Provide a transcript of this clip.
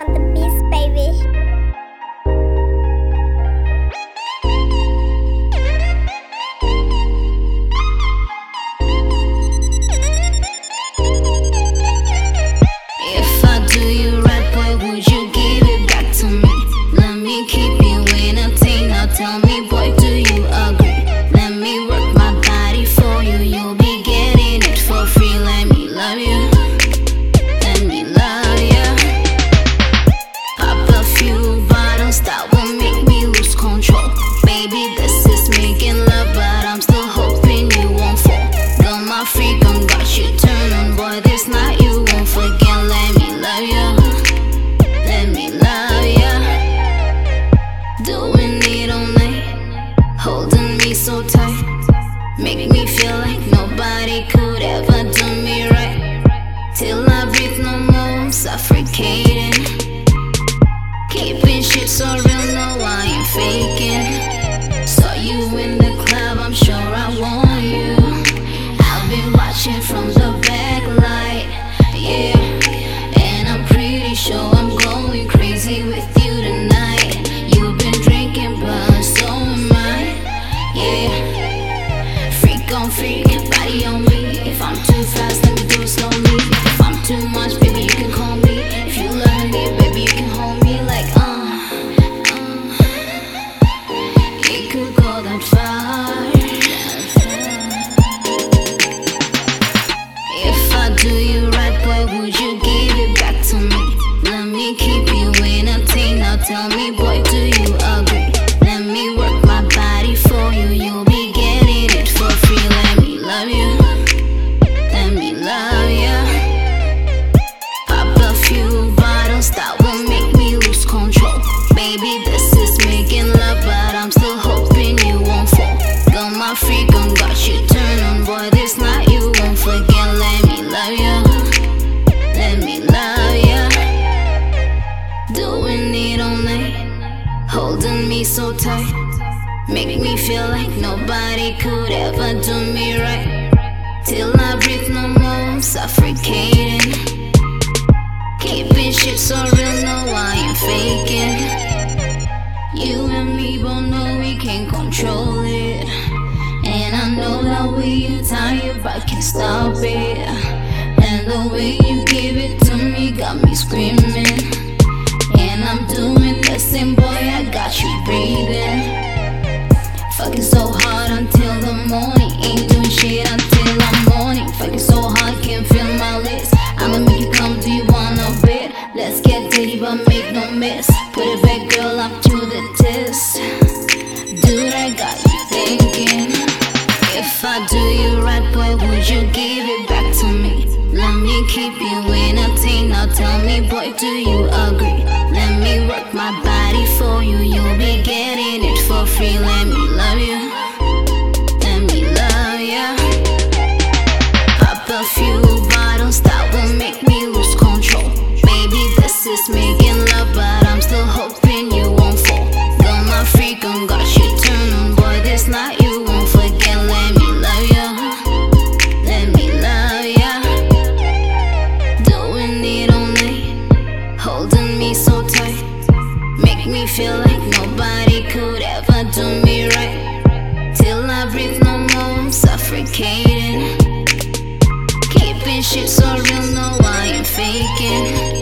on the beast, baby. Ever do me right. Till Tell me, boy, do you Make me feel like nobody could ever do me right. Till I breathe no more, suffocating. Keeping shit so real, no, I ain't faking. You and me both know we can't control it. And I know that we are tired, but can't stop it. And the way you give it to me got me screaming. And I'm doing the same, boy. keep you entertained. Now tell me, boy, do you agree? Let me work my body for you. You'll be getting it for free. Let me love you. Let me love you. Pop a few bottles that will make me lose control. Baby, this is me. me so tight. Make me feel like nobody could ever do me right. Till I breathe no more, I'm suffocating. Keeping shit so real, no, I ain't faking.